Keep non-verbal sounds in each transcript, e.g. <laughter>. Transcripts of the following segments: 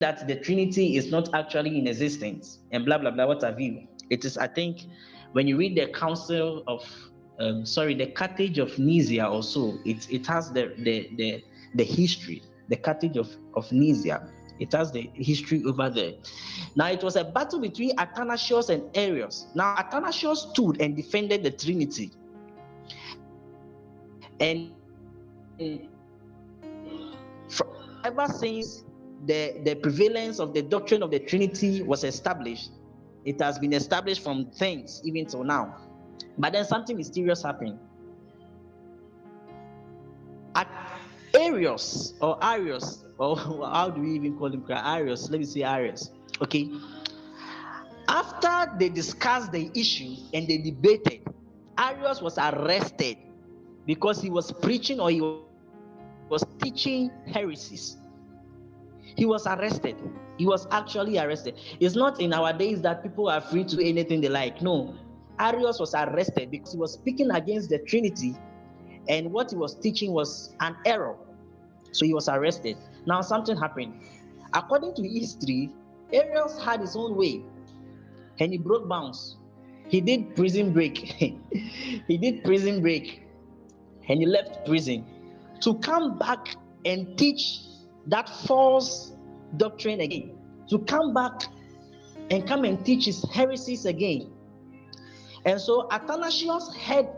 that the Trinity is not actually in existence and blah blah blah. What have you? It is, I think, when you read the Council of, um, sorry, the Carthage of Nicaea also, it it has the the the, the history, the Carthage of of Nicaea. It has the history over there. Now it was a battle between Athanasius and Arius. Now Athanasius stood and defended the Trinity, and ever since the, the prevalence of the doctrine of the Trinity was established, it has been established from things even till now. But then something mysterious happened. At Arius or Arius, or <laughs> how do we even call him? Arius. Let me say Arius. Okay. After they discussed the issue and they debated, Arius was arrested because he was preaching or he was teaching heresies. He was arrested. He was actually arrested. It's not in our days that people are free to do anything they like. No. Arius was arrested because he was speaking against the Trinity and what he was teaching was an error. So he was arrested. Now something happened. According to history, Arius had his own way and he broke bounds. He did prison break. <laughs> he did prison break and he left prison to come back and teach that false doctrine again, to come back and come and teach his heresies again. And so Athanasius heard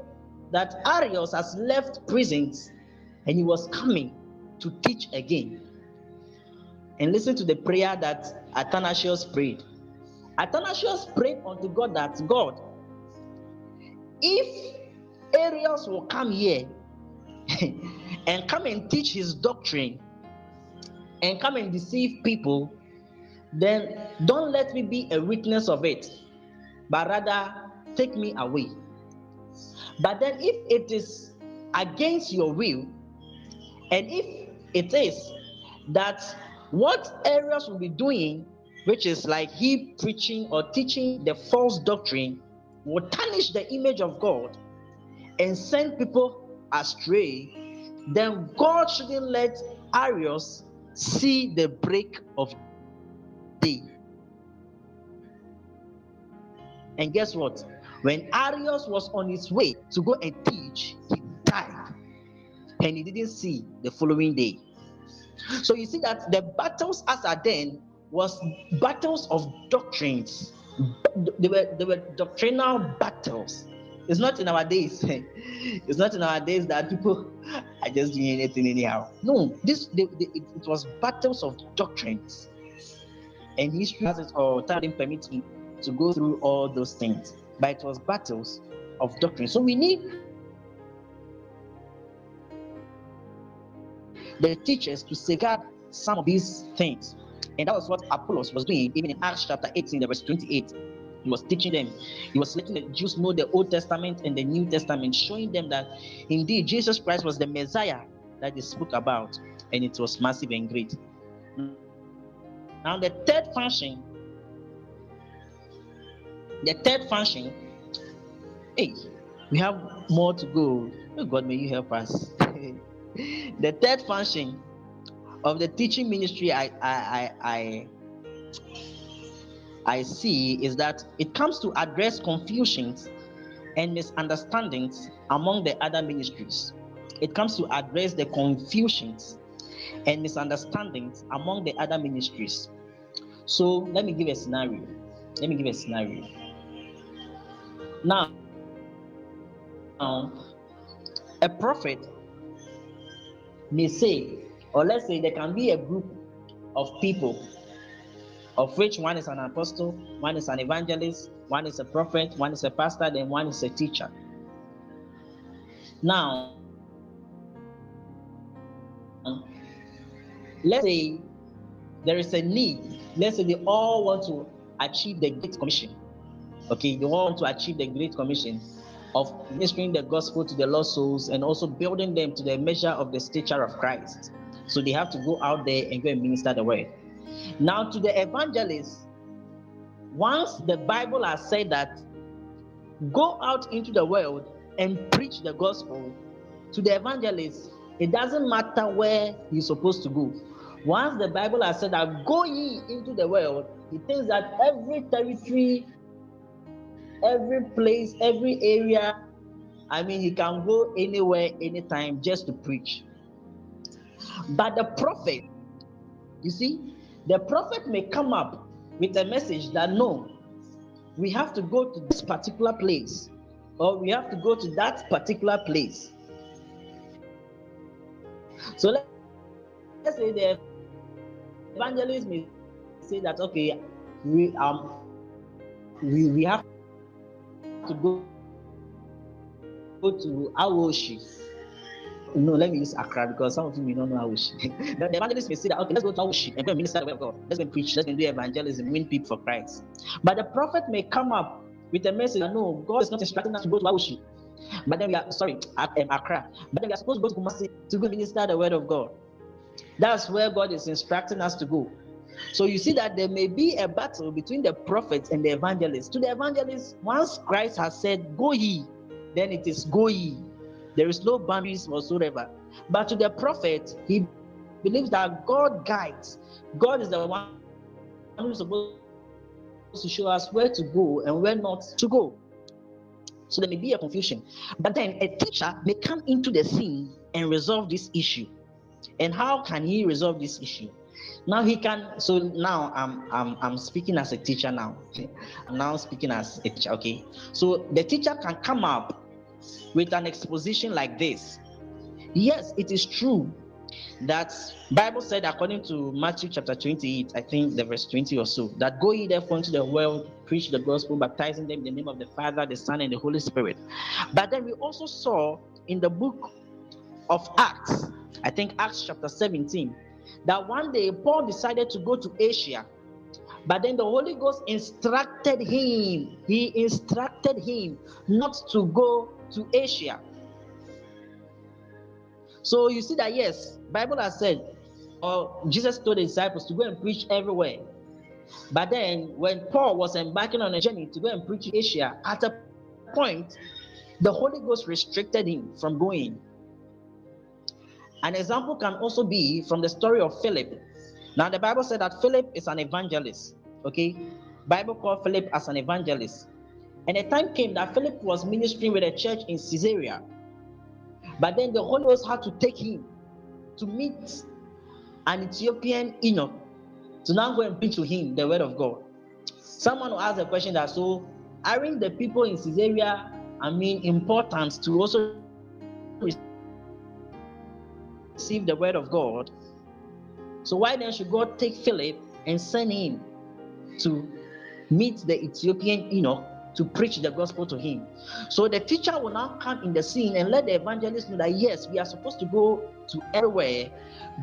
that Arius has left prisons and he was coming to teach again. And listen to the prayer that Athanasius prayed. Athanasius prayed unto God that God, if Arius will come here <laughs> and come and teach his doctrine and come and deceive people, then don't let me be a witness of it, but rather take me away. But then, if it is against your will, and if it is that what Arius will be doing, which is like he preaching or teaching the false doctrine, will tarnish the image of God and send people astray, then God shouldn't let Arius see the break of day. And guess what? When Arius was on his way to go and teach, he died. And he didn't see the following day. So you see that the battles as are then was battles of doctrines. They were, they were doctrinal battles. It's not in our days. <laughs> it's not in our days that people are just doing anything anyhow. No, this it, it, was battles of doctrines, and history has it all. Time didn't permit me to go through all those things, but it was battles of doctrine. So we need the teachers to safeguard some of these things, and that was what Apollos was doing, even in Acts chapter 18, the verse 28 he was teaching them. He was letting the Jews know the Old Testament and the New Testament, showing them that indeed Jesus Christ was the Messiah that they spoke about, and it was massive and great. Now, the third function, the third function, hey, we have more to go. Oh God, may you help us. <laughs> the third function of the teaching ministry, I, I, I, I I see is that it comes to address confusions and misunderstandings among the other ministries. It comes to address the confusions and misunderstandings among the other ministries. So let me give a scenario. Let me give a scenario. Now, now a prophet may say, or let's say there can be a group of people of which one is an apostle, one is an evangelist, one is a prophet, one is a pastor, then one is a teacher. Now, let's say there is a need. Let's say they all want to achieve the Great Commission. Okay, they want to achieve the Great Commission of ministering the gospel to the lost souls and also building them to the measure of the stature of Christ. So they have to go out there and go and minister the word. Now, to the evangelists, once the Bible has said that, go out into the world and preach the gospel to the evangelists, it doesn't matter where you're supposed to go. Once the Bible has said that go ye into the world, he thinks that every territory, every place, every area, I mean, he can go anywhere, anytime just to preach. But the prophet, you see, the prophet may come up with a message that no, we have to go to this particular place or we have to go to that particular place. So let, let's say the evangelist may say that okay, we um we, we have to go go to Awoshie. No, let me use Accra because some of you may not know Awoshie. <laughs> the evangelist may say that okay, let's go to Awoshie and go minister the word of God. Let's go preach, let's go do evangelism, win people for Christ. But the prophet may come up with a message that no, God is not instructing us to go to Awoshie. But then we are sorry, at um, Accra. But then we are supposed to go to Kumasi to go minister the word of God. That's where God is instructing us to go. So you see that there may be a battle between the prophets and the evangelists. To the evangelists, once Christ has said, Go ye, then it is go ye. There is no boundaries whatsoever. But to the prophet, he believes that God guides. God is the one who is supposed to show us where to go and where not to go. So there may be a confusion. But then a teacher may come into the scene and resolve this issue. And how can he resolve this issue? Now he can. So now I'm I'm I'm speaking as a teacher now. I'm now speaking as a teacher. Okay. So the teacher can come up with an exposition like this. Yes, it is true that Bible said according to Matthew chapter 28, I think the verse 20 or so, that go ye therefore into the world, preach the gospel, baptizing them in the name of the Father, the Son, and the Holy Spirit. But then we also saw in the book of Acts, I think Acts chapter 17, that one day Paul decided to go to Asia. But then the Holy Ghost instructed him, he instructed him not to go to Asia. So you see that yes, Bible has said, or Jesus told the disciples to go and preach everywhere. But then when Paul was embarking on a journey to go and preach in Asia, at a point, the Holy Ghost restricted him from going. An example can also be from the story of Philip. Now, the Bible said that Philip is an evangelist. Okay, Bible called Philip as an evangelist. And a time came that Philip was ministering with a church in Caesarea. But then the Holy Ghost had to take him to meet an Ethiopian eunuch to now go and preach to him the word of God. Someone will ask the question that so aren't the people in Caesarea, I mean, important to also receive the word of God. So why then should God take Philip and send him to meet the Ethiopian eunuch to preach the gospel to him? So the teacher will now come in the scene and let the evangelist know that yes, we are supposed to go to everywhere,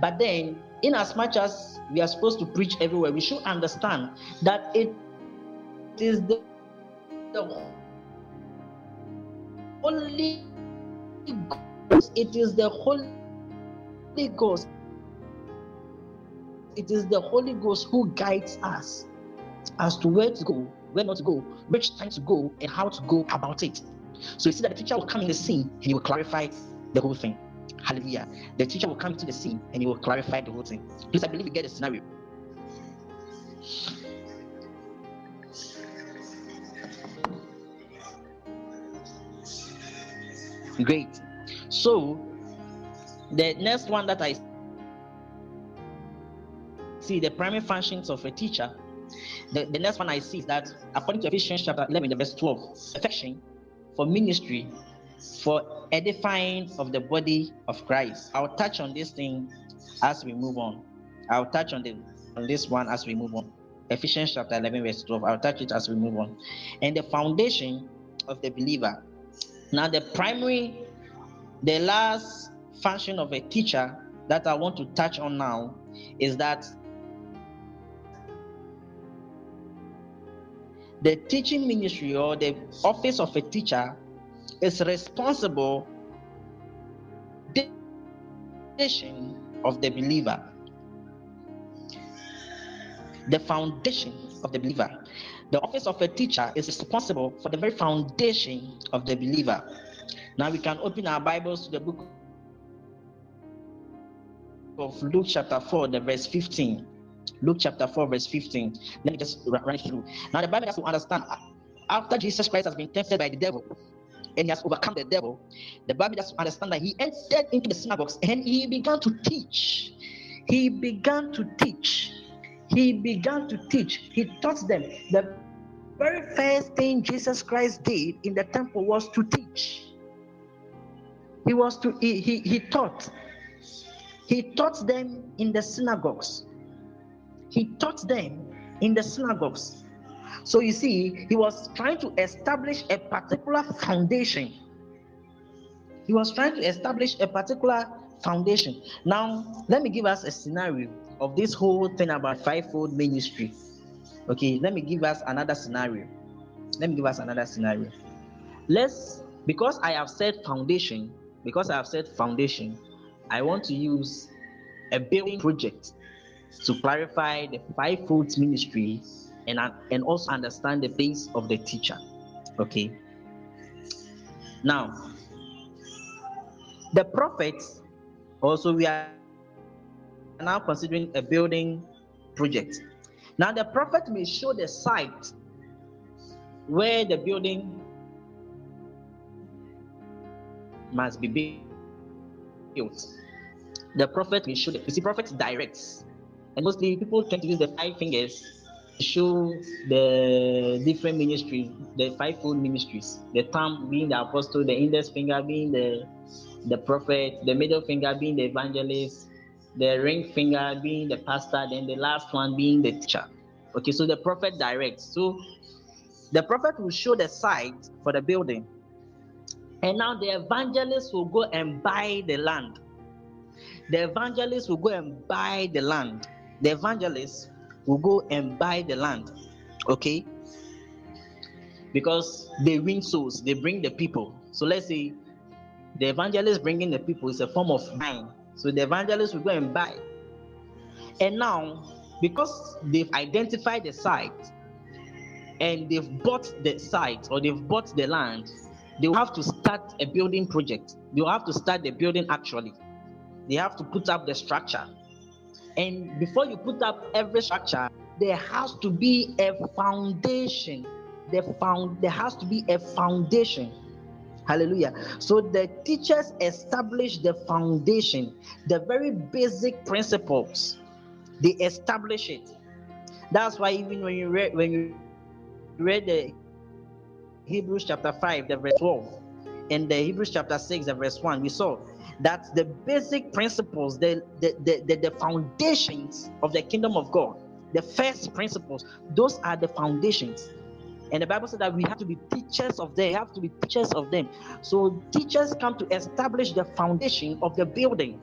but then in as much as we are supposed to preach everywhere, we should understand that it is the, the Holy Ghost, it is the Holy Ghost. It is the Holy Ghost who guides us as to where to go, where not to go, which time to go, and how to go about it. So you see that the teacher will come in the scene and he will clarify the whole thing. Hallelujah. The teacher will come to the scene and he will clarify the whole thing. Please, I believe you get the scenario. Great. So the next one that I see, the primary functions of a teacher, the, the next one I see is that according to Ephesians chapter 11, verse 12, affection for ministry, for edifying of the body of Christ. I'll touch on this thing as we move on. I'll touch on, the, on this one as we move on. Ephesians chapter 11, verse 12. I'll touch it as we move on. And the foundation of the believer. Now, the primary, the last function of a teacher that I want to touch on now is that the teaching ministry or the office of a teacher is responsible foundation of the believer. The foundation of the believer. The office of a teacher is responsible for the very foundation of the believer. Now we can open our bibles to the book of Luke chapter 4, the verse 15. Luke chapter 4, verse 15. Let me just run through. Now, the Bible has to understand uh, after Jesus Christ has been tempted by the devil and he has overcome the devil, the Bible has to understand that he entered into the synagogues and he began to teach. He began to teach. He began to teach. He taught them. The very first thing Jesus Christ did in the temple was to teach. He was to he, he, he taught. He taught them in the synagogues. He taught them in the synagogues. So you see, he was trying to establish a particular foundation. He was trying to establish a particular foundation. Now, let me give us a scenario of this whole thing about fivefold ministry. Okay, let me give us another scenario. Let me give us another scenario. Let's, because I have said foundation, because I have said foundation, I want to use a building project to clarify the fivefold ministry and, uh, and also understand the place of the teacher. Okay. Now, the prophets also we are now considering a building project. Now, the prophet may show the site where the building must be built. The prophet will show the you see, prophet directs, and mostly people tend to use the five fingers to show the different ministries, the fivefold ministries. The thumb being the apostle, the index finger being the the prophet, the middle finger being the evangelist, the ring finger being the pastor, then the last one being the teacher. Okay, so the prophet directs. So the prophet will show the site for the building. And now the evangelist will go and buy the land. The evangelist will go and buy the land. The evangelist will go and buy the land. Okay? Because they win souls, they bring the people. So let's say the evangelist bringing the people is a form of buying. So the evangelist will go and buy. And now, because they've identified the site and they've bought the site or they've bought the land, they will have to start a building project. They will have to start the building actually. They have to put up the structure. And before you put up every structure, there has to be a foundation. The found there has to be a foundation Hallelujah. So the teachers establish the foundation, the very basic principles. They establish it. That's why even when you read when you read the Hebrews chapter 5, the verse 12, and the Hebrews chapter 6, the verse 1, we saw that the basic principles, the, the, the, the, the foundations of the kingdom of God, the first principles, those are the foundations and the Bible said that we have to be teachers of them, we have to be teachers of them. So teachers come to establish the foundation of the building.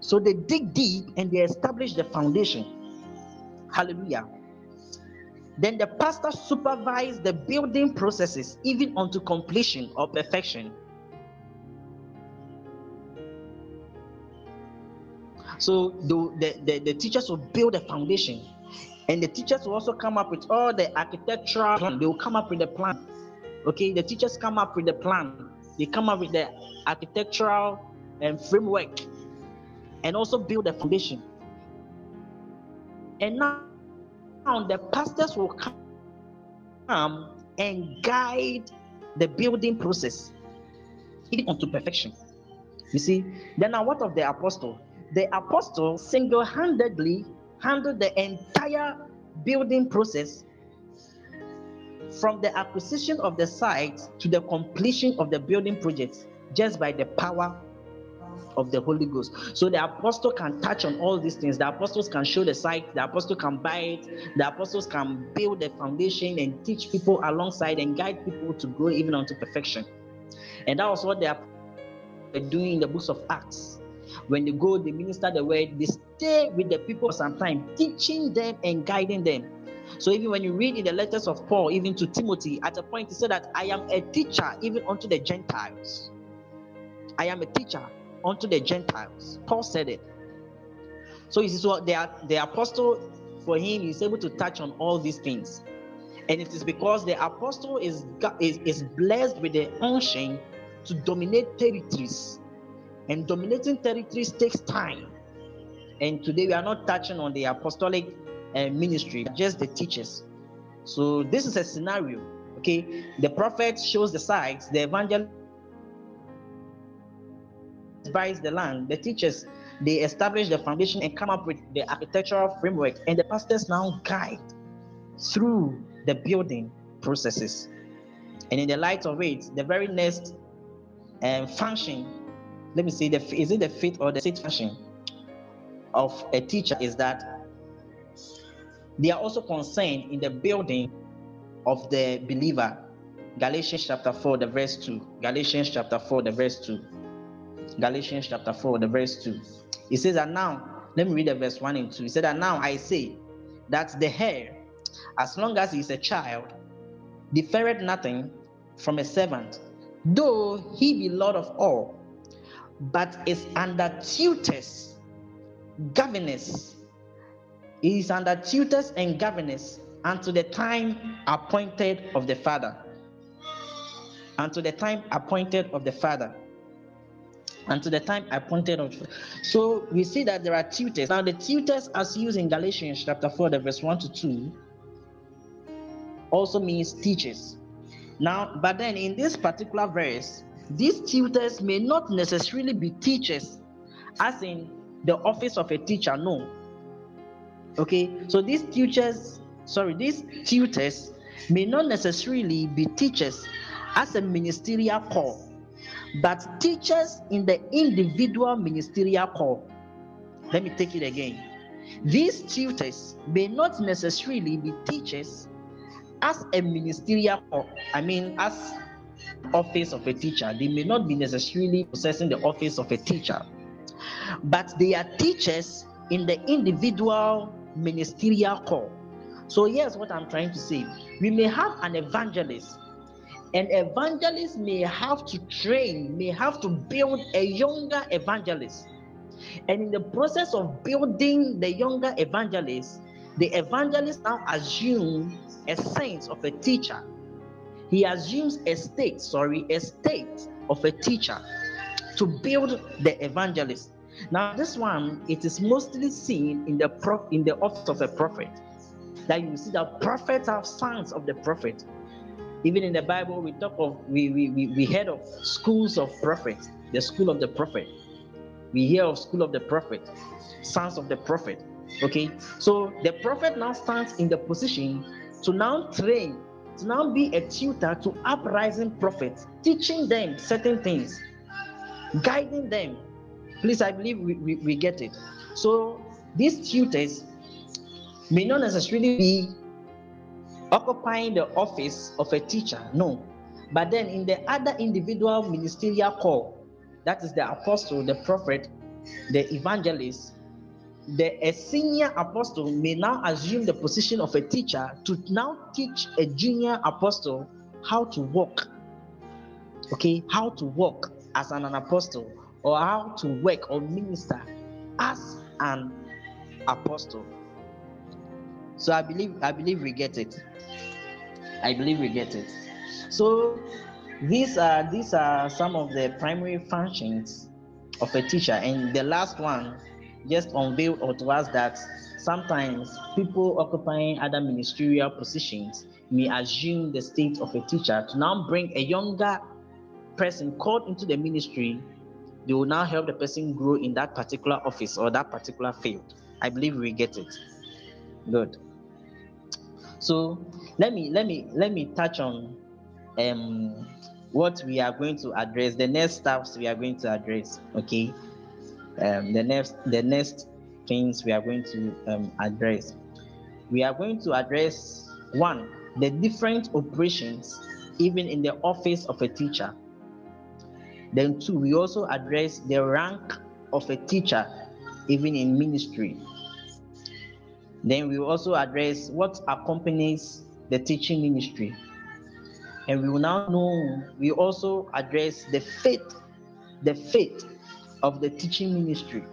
So they dig deep and they establish the foundation. Hallelujah. Then the pastor supervise the building processes even unto completion or perfection. So the, the, the, teachers will build a foundation and the teachers will also come up with all the architectural plan. They will come up with the plan. Okay, the teachers come up with the plan. They come up with the architectural and um, framework and also build the foundation. And now, the pastors will come and guide the building process even unto perfection. You see, then now what of the apostle? The apostle single-handedly handled the entire building process from the acquisition of the site to the completion of the building project just by the power of the Holy Ghost. So the apostle can touch on all these things. The apostles can show the site, the apostle can buy it, the apostles can build the foundation and teach people alongside and guide people to grow even unto perfection. And that was what they are doing in the books of Acts. When they go, they minister the word, they stay with the people for some time, teaching them and guiding them. So even when you read in the letters of Paul, even to Timothy, at a point he said that I am a teacher even unto the Gentiles. I am a teacher unto the Gentiles. Paul said it. So you see, so the, the apostle for him is able to touch on all these things. And it is because the apostle is, is, is blessed with the unction to dominate territories and dominating territories takes time. And today we are not touching on the apostolic uh, ministry, just the teachers. So this is a scenario. Okay, the prophet shows the sites, the evangelist buys the land, the teachers they establish the foundation and come up with the architectural framework, and the pastors now guide through the building processes. And in the light of it, the very next um, function, let me see, the, is it the fifth or the function of a teacher is that they are also concerned in the building of the believer. Galatians chapter 4, the verse 2. Galatians chapter 4, the verse 2. Galatians chapter 4, the verse 2. It says that now, let me read the verse 1 and 2. He said that now I say that the heir, as long as he is a child, deferred nothing from a servant, though he be Lord of all, but is under tutors, governors. He is under tutors and governors unto the time appointed of the Father. Unto the time appointed of the Father. Until the time appointed of. So we see that there are tutors. Now, the tutors, as used in Galatians chapter 4, the verse 1 to 2, also means teachers. Now, but then in this particular verse, these tutors may not necessarily be teachers, as in the office of a teacher. No. Okay, so these tutors, sorry, these tutors may not necessarily be teachers as a ministerial call, but teachers in the individual ministerial call. Let me take it again. These tutors may not necessarily be teachers as a ministerial, call, I mean, as office of a teacher, they may not be necessarily possessing the office of a teacher, but they are teachers in the individual ministerial call. So, here's what I'm trying to say we may have an evangelist. An evangelist may have to train, may have to build a younger evangelist. And in the process of building the younger evangelist, the evangelist now assumes a sense of a teacher. He assumes a state, sorry, a state of a teacher to build the evangelist. Now, this one it is mostly seen in the prof- in the office of a prophet. That you see that prophets have sons of the prophet. Even in the Bible, we talk of we we, we, we heard of schools of prophets, the school of the prophet. We hear of school of the prophet, sons of the prophet. Okay, so the prophet now stands in the position to now train, to now be a tutor to uprising prophets, teaching them certain things, guiding them. Please, I believe we, we, we get it. So these tutors may not necessarily be occupying the office of a teacher, no. But then in the other individual ministerial call, that is the apostle, the prophet, the evangelist, the a senior apostle may now assume the position of a teacher to now teach a junior apostle how to walk. Okay how to walk as an, an apostle or how to work or minister as an apostle. So i believe i believe we get it. I believe we get it. So these are these are some of the primary functions of a teacher. And the last one just unveiled to us that sometimes people occupying other ministerial positions may assume the state of a teacher. To now bring a younger person called into the ministry they will now help the person grow in that particular office or that particular field. I believe we get it. Good. So let me let me let me touch on um what we are going to address the next steps we are going to address okay um, the next the next things we are going to um, address. We are going to address one the different operations even in the office of a teacher. Then two, we also address the rank of a teacher even in ministry. Then we also address what accompanies the teaching ministry. And we will now know, we also address the faith, the faith of the teaching ministry.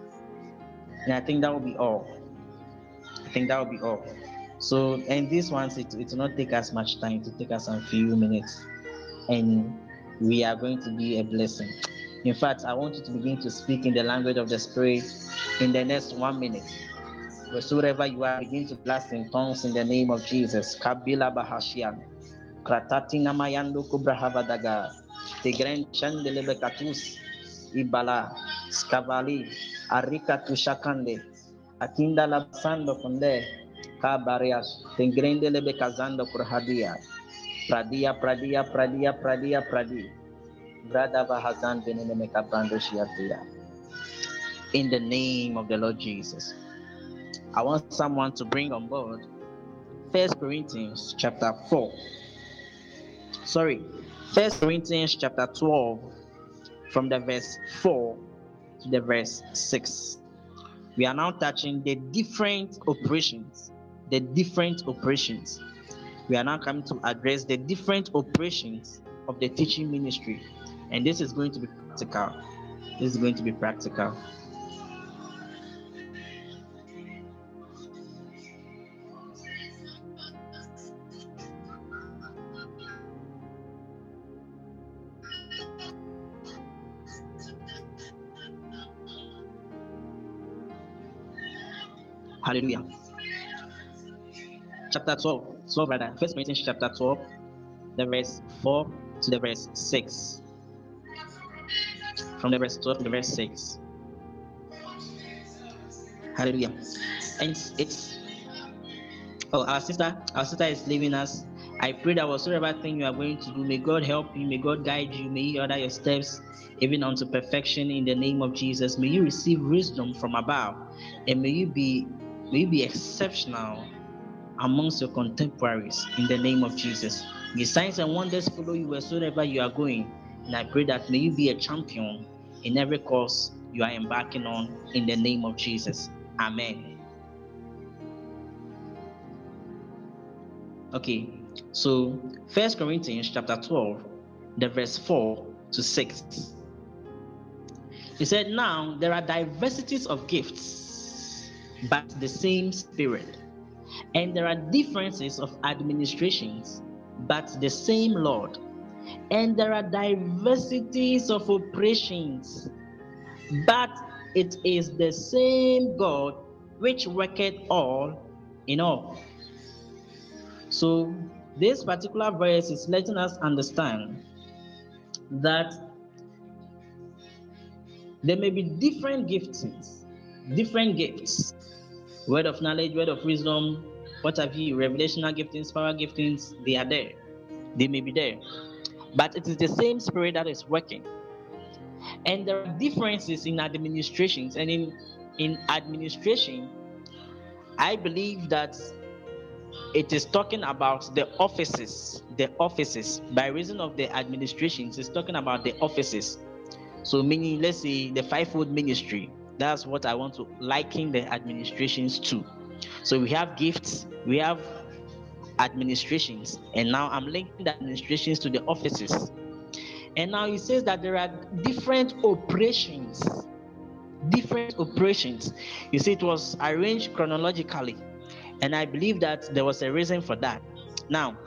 And I think that will be all. I think that will be all. So, and this ones, it, it will not take us much time to take us a few minutes. And we are going to be a blessing. In fact, I want you to begin to speak in the language of the Spirit in the next one minute. Wherever you are, begin to blast in tongues in the name of Jesus. Kabila Bahashian. Kratatina Mayando Kubrahavadaga. Tigren Chandelebe Katus. Ibala. Skavali. Arika Tushakande. Akinda Labsando Kunde. Kabarias. Tigrendelebe Kazando Kurhadia. Pradia, Pradia, Pradia, Pradia, Pradia. In the name of the Lord Jesus. I want someone to bring on board First Corinthians chapter 4. Sorry, First Corinthians chapter 12 from the verse 4 to the verse 6. We are now touching the different operations. The different operations. We are now coming to address the different operations of the teaching ministry and this is going to be practical. This is going to be practical. Hallelujah. Chapter 12, 12 rather, First Corinthians chapter 12, the verse 4 to the verse 6 from the verse 12 to the verse 6. Hallelujah. And it's oh our sister, our sister is leaving us. I pray that whatsoever thing you are going to do, may God help you, may God guide you, may He order your steps even unto perfection in the name of Jesus. May you receive wisdom from above, and may you be may you be exceptional amongst your contemporaries in the name of Jesus. May signs and wonders follow you wheresoever you are going. And I pray that may you be a champion in every course you are embarking on in the name of Jesus. Amen. Okay, so First Corinthians chapter 12, the verse 4 to 6. He said, Now there are diversities of gifts, but the same Spirit. And there are differences of administrations, but the same Lord and there are diversities of operations, but it is the same God which worketh all in all. So, this particular verse is letting us understand that there may be different giftings, different gifts. Word of knowledge, word of wisdom, what have you, revelational giftings, power giftings, they are there. They may be there. But it is the same spirit that is working. And there are differences in administrations and in in administration. I believe that it is talking about the offices the offices. By reason of the administrations it's talking about the offices. So meaning let's say the fivefold ministry that's what i want to liken the administrations to so we have gifts we have administrations. And now I'm linking the administrations to the offices. And now he says that there are different operations. Different operations. You see, it was arranged chronologically. And I believe that there was a reason for that. Now,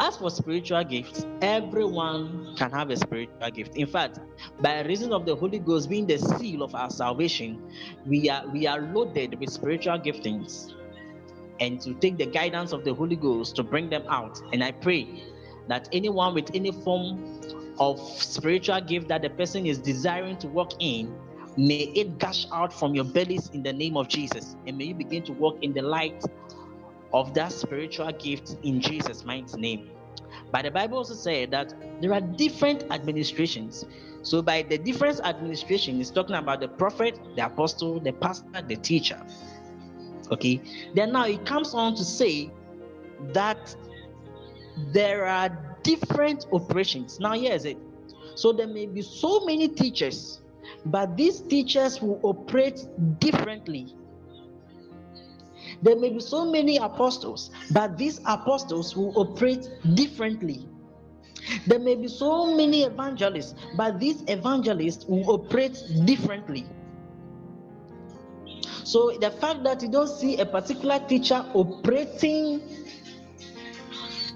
as for spiritual gifts, everyone can have a spiritual gift. In fact, by reason of the Holy Ghost being the seal of our salvation, we are we are loaded with spiritual giftings and to take the guidance of the Holy Ghost to bring them out. And I pray that anyone with any form of spiritual gift that the person is desiring to walk in, may it gush out from your bellies in the name of Jesus. And may you begin to walk in the light of that spiritual gift in Jesus' mighty name. But the Bible also said that there are different administrations. So, by the different administration, it's talking about the prophet, the apostle, the pastor, the teacher. Okay, then now it comes on to say that there are different operations. Now, here's it. So there may be so many teachers, but these teachers will operate differently. There may be so many apostles, but these apostles will operate differently. There may be so many evangelists, but these evangelists will operate differently. So the fact that you don't see a particular teacher operating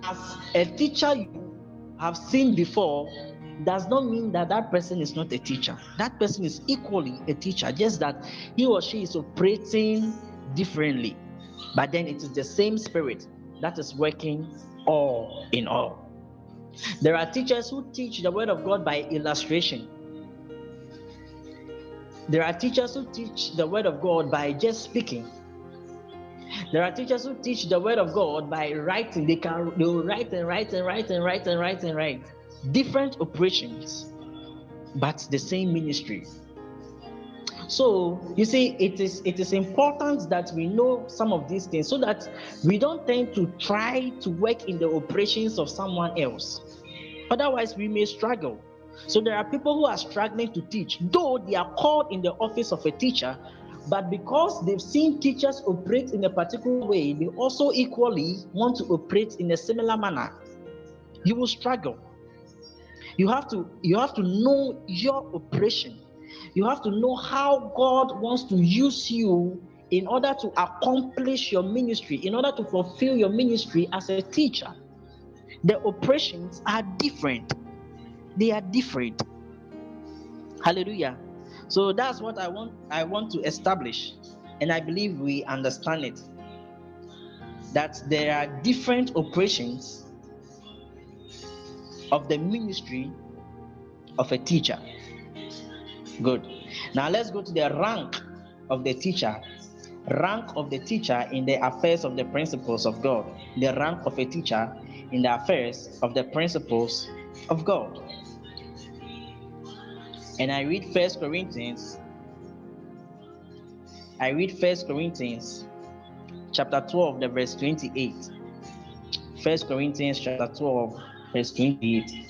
as a teacher you have seen before does not mean that that person is not a teacher. That person is equally a teacher, just that he or she is operating differently. But then it is the same spirit that is working all in all. There are teachers who teach the word of God by illustration. There are teachers who teach the word of God by just speaking. There are teachers who teach the word of God by writing. They can they will write and write and write and write and write and write. Different operations, but the same ministry. So you see, it is it is important that we know some of these things so that we don't tend to try to work in the operations of someone else. Otherwise, we may struggle. So there are people who are struggling to teach, though they are called in the office of a teacher, but because they've seen teachers operate in a particular way, they also equally want to operate in a similar manner. You will struggle. You have to you have to know your operation you have to know how God wants to use you in order to accomplish your ministry, in order to fulfill your ministry as a teacher. The operations are different. They are different. Hallelujah. So that's what I want I want to establish and I believe we understand it that there are different operations of the ministry of a teacher. Good. Now let's go to the rank of the teacher. Rank of the teacher in the affairs of the principles of God. The rank of a teacher in the affairs of the principles of God. And I read First Corinthians. I read First Corinthians chapter 12, the verse 28. First Corinthians chapter 12, verse 28.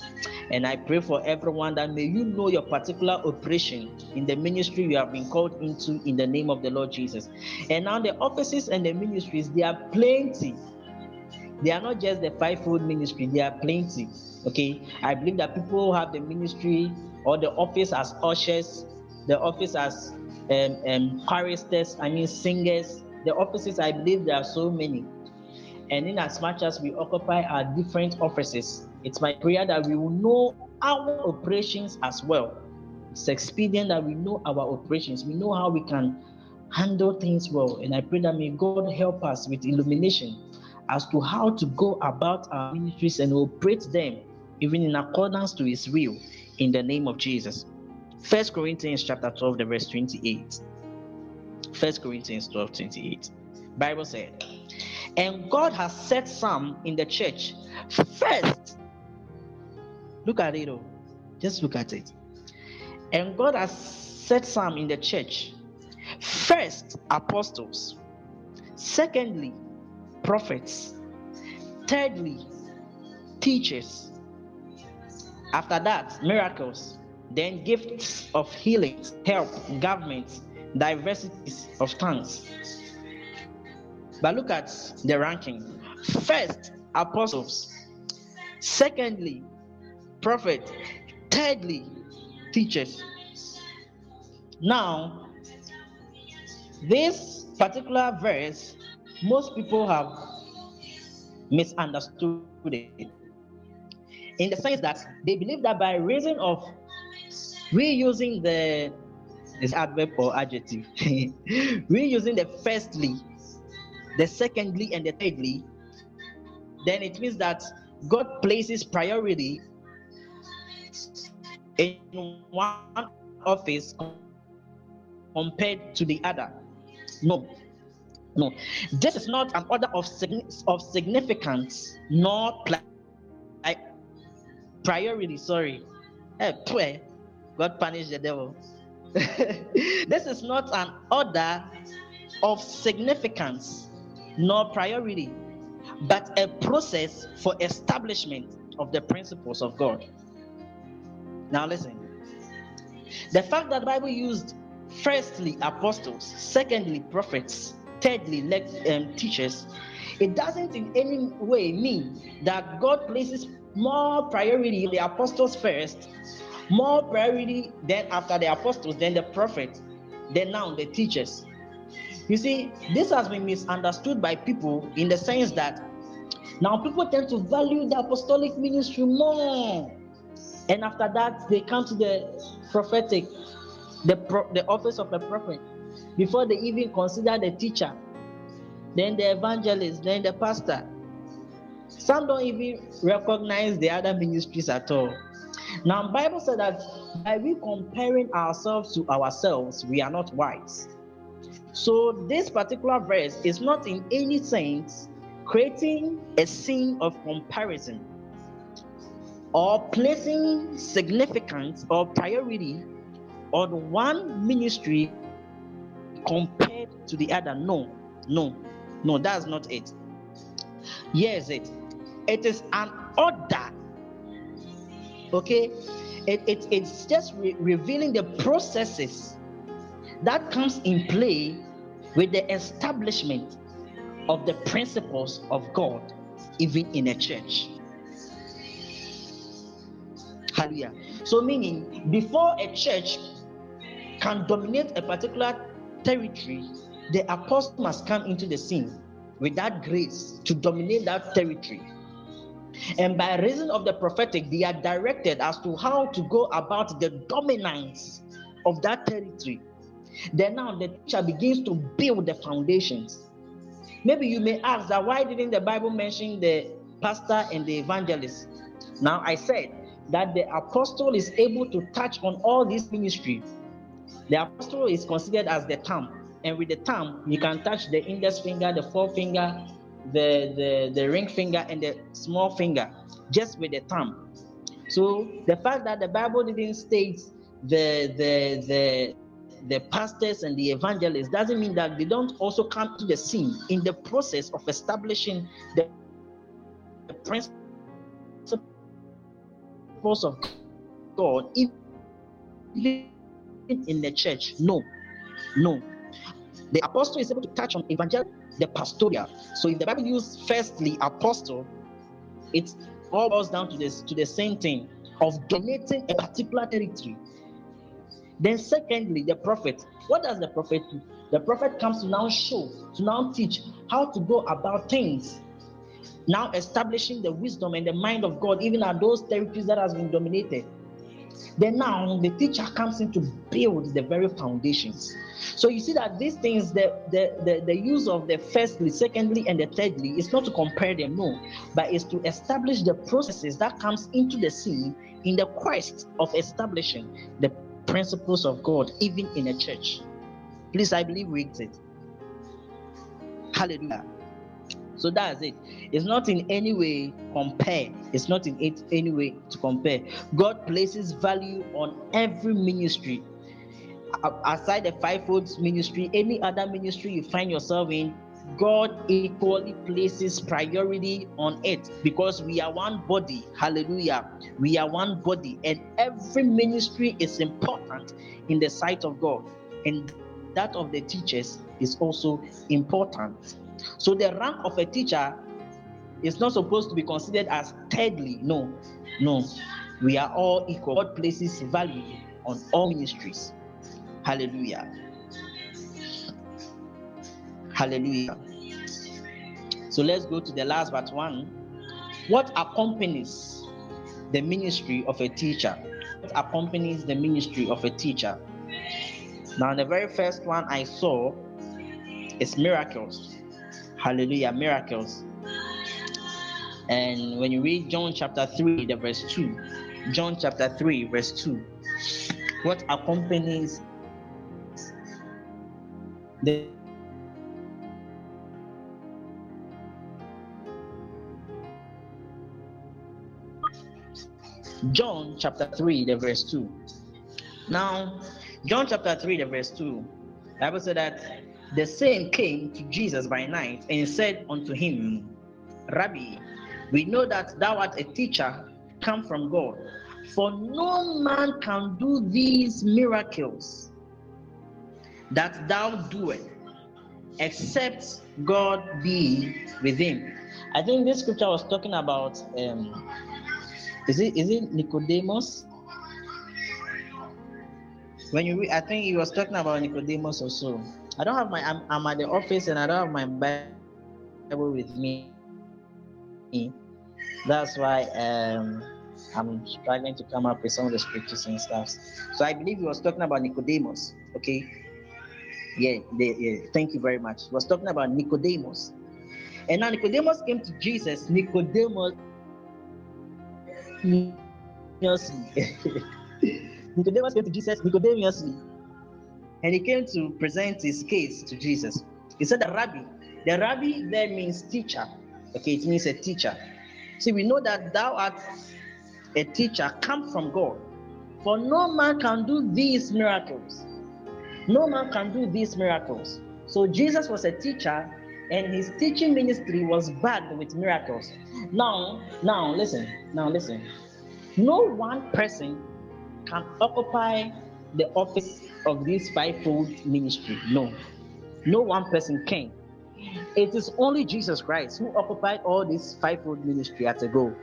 And I pray for everyone that may you know your particular operation in the ministry you have been called into in the name of the Lord Jesus. And now the offices and the ministries, they are plenty. They are not just the fivefold ministry, they are plenty. Okay. I believe that people have the ministry or the office as ushers, the office as um, um, choristers, I mean singers. The offices, I believe there are so many. And in as much as we occupy our different offices, it's my prayer that we will know our operations as well. It's expedient that we know our operations. We know how we can handle things well. And I pray that may God help us with illumination as to how to go about our ministries and operate them even in accordance to his will in the name of Jesus. First Corinthians chapter 12, the verse 28. First Corinthians 12, 28. Bible said, and God has set some in the church first Look at it, oh. Just look at it. And God has set some in the church. First, apostles. Secondly, prophets. Thirdly, teachers. After that, miracles. Then gifts of healing, help, government, diversities of tongues. But look at the ranking. First, apostles. Secondly, prophet. Thirdly, teachers. Now, this particular verse, most people have misunderstood it in the sense that they believe that by reason of reusing the this adverb or adjective, <laughs> reusing the firstly, the secondly, and the thirdly, then it means that God places priority in one office compared to the other. No, no. This is not an order of, of significance, nor like priority. Sorry. Eh, hey, pray. God punish the devil. <laughs> this is not an order of significance nor priority, but a process for establishment of the principles of God. Now listen. The fact that the Bible used firstly apostles, secondly prophets, thirdly um, teachers, it doesn't in any way mean that God places more priority the apostles first, more priority then after the apostles, then the prophets, then now the teachers. You see, this has been misunderstood by people in the sense that now people tend to value the apostolic ministry more And after that, they come to the prophetic, the, pro- the office of a prophet, before they even consider the teacher, then the evangelist, then the pastor. Some don't even recognize the other ministries at all. Now, Bible said that by we comparing ourselves to ourselves, we are not wise. So this particular verse is not in any sense creating a scene of comparison or placing significance or priority on one ministry compared to the other. No, no, no, that's not it. Yes, it. It is an order. Okay, it, it it's just re- revealing the processes that comes in play with the establishment of the principles of God, even in a church. Hallelujah. So, meaning, before a church can dominate a particular territory, the apostle must come into the scene with that grace to dominate that territory. And by reason of the prophetic, they are directed as to how to go about the dominance of that territory. Then now the teacher begins to build the foundations. Maybe you may ask that why didn't the Bible mention the pastor and the evangelist? Now I said that the apostle is able to touch on all these ministries. The apostle is considered as the thumb, and with the thumb you can touch the index finger, the forefinger, the, the, the ring finger, and the small finger, just with the thumb. So the fact that the Bible didn't state the the the the pastors and the evangelists doesn't mean that they don't also come to the scene in the process of establishing the, the principles of God, even in the church. No, no. The apostle is able to touch on evangel, the pastoral. So if the Bible uses firstly apostle, it all boils down to this to the same thing of donating a particular territory then, secondly, the prophet. What does the prophet do? The prophet comes to now show, to now teach how to go about things. Now establishing the wisdom and the mind of God, even at those territories that has been dominated. Then now the teacher comes in to build the very foundations. So you see that these things, the, the, the, the use of the firstly, secondly, and the thirdly is not to compare them, no, but is to establish the processes that comes into the scene in the quest of establishing the principles of God, even in a church. Please, I believe we it. Hallelujah. So that's it. It's not in any way compare. It's not in it any way to compare. God places value on every ministry. Aside the fivefold ministry, any other ministry you find yourself in, God equally places priority on it because we are one body. Hallelujah. We are one body, and every ministry is important in the sight of God, and that of the teachers is also important. So, the rank of a teacher is not supposed to be considered as thirdly. No, no. We are all equal. God places value on all ministries. Hallelujah. Hallelujah. So let's go to the last but one. What accompanies the ministry of a teacher? What accompanies the ministry of a teacher? Now, the very first one I saw is miracles. Hallelujah, miracles. And when you read John chapter 3, the verse 2, John chapter 3, verse 2, what accompanies the John chapter 3, the verse 2. Now, John chapter 3, the verse 2, Bible said that the same came to Jesus by night and said unto him, Rabbi, we know that thou art a teacher come from God, for no man can do these miracles that thou doest except God be with him. I think this scripture was talking about um, is it is it Nicodemus? When you I think he was talking about Nicodemus also. I don't have my I'm, I'm at the office and I don't have my Bible with me. That's why um I'm struggling to come up with some of the scriptures and stuff. So I believe he was talking about Nicodemus. Okay. Yeah, they, yeah. Thank you very much. He was talking about Nicodemus. And now Nicodemus came to Jesus. Nicodemus <laughs> Nicodemus came to Jesus Nicodemus and he came to present his case to Jesus. He said, The rabbi, the rabbi there means teacher. Okay, it means a teacher. See, we know that thou art a teacher come from God. For no man can do these miracles. No man can do these miracles. So Jesus was a teacher, and his teaching ministry was backed with miracles. Now, now listen, now listen. No one person can occupy the office of this fivefold ministry. No, no one person can. It is only Jesus Christ who occupied all this fivefold ministry at a go.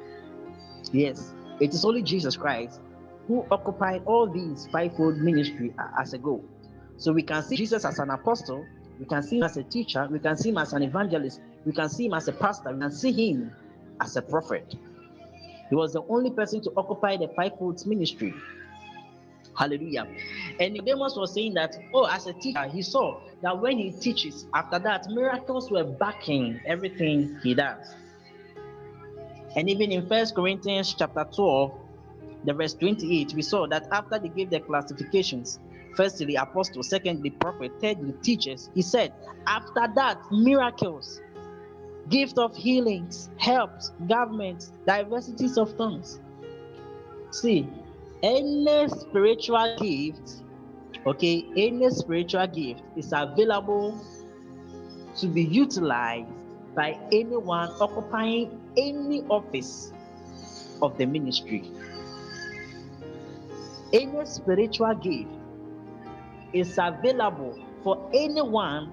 Yes, it is only Jesus Christ who occupied all these fivefold ministry as a goal. So we can see Jesus as an apostle, we can see him as a teacher, we can see him as an evangelist, we can see him as a pastor, we can see him as a prophet. He was the only person to occupy the fivefold ministry. Hallelujah. And Nicodemus was saying that, oh, as a teacher, he saw that when he teaches, after that, miracles were backing everything he does. And even in First Corinthians chapter 12, the verse 28, we saw that after they gave their classifications, firstly apostles, secondly prophet, thirdly teachers, he said, after that, miracles, gift of healings, helps, governments, diversities of tongues. See, any spiritual gift, okay, any spiritual gift is available to be utilized by anyone occupying any office of the ministry. Any spiritual gift is available for anyone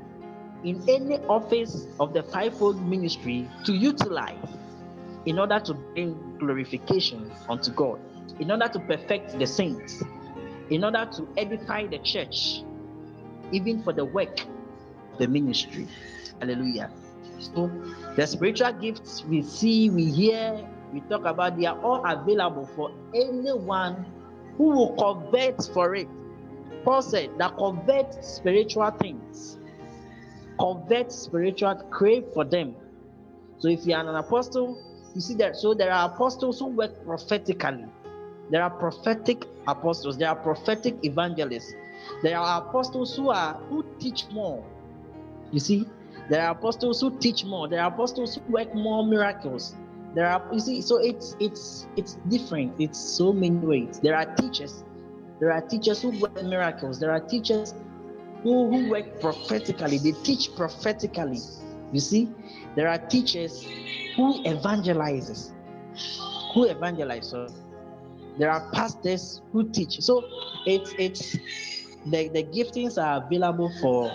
in any office of the fivefold ministry to utilize in order to bring glorification unto God, in order to perfect the saints, in order to edify the church, even for the work the ministry. Hallelujah. So the spiritual gifts we see, we hear, we talk about, they are all available for anyone who will convert for it. Paul said that convert spiritual things, convert spiritual, crave for them. So if you are an apostle, you see that. So there are apostles who work prophetically. There are prophetic apostles. There are prophetic evangelists. There are apostles who are who teach more. You see, there are apostles who teach more. There are apostles who work more miracles. There are you see, so it's it's it's different. It's so many ways. There are teachers. There are teachers who work miracles. There are teachers who, who work prophetically. They teach prophetically. You see, there are teachers who evangelizes. Who evangelize. There are pastors who teach. So it's it's the, the giftings are available for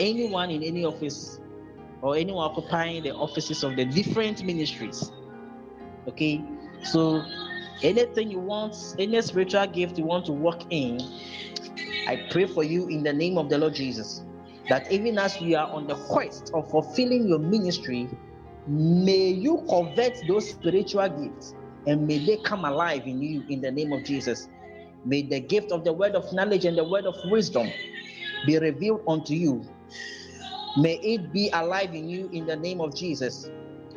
anyone in any office or anyone occupying the offices of the different ministries. Okay, so anything you want, any spiritual gift you want to walk in, I pray for you in the name of the Lord Jesus that even as you are on the quest of fulfilling your ministry, may you convert those spiritual gifts and may they come alive in you in the name of Jesus. May the gift of the word of knowledge and the word of wisdom be revealed unto you May it be alive in you in the name of Jesus.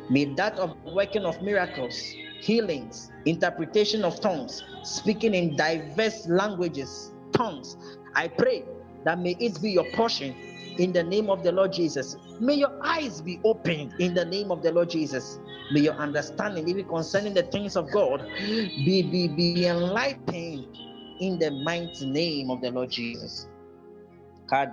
May that of working of miracles, healings, interpretation of tongues, speaking in diverse languages, tongues. I pray that may it be your portion in the name of the Lord Jesus. May your eyes be opened in the name of the Lord Jesus. May your understanding, even concerning the things of God, be, be, be enlightened in the mighty name of the Lord Jesus. I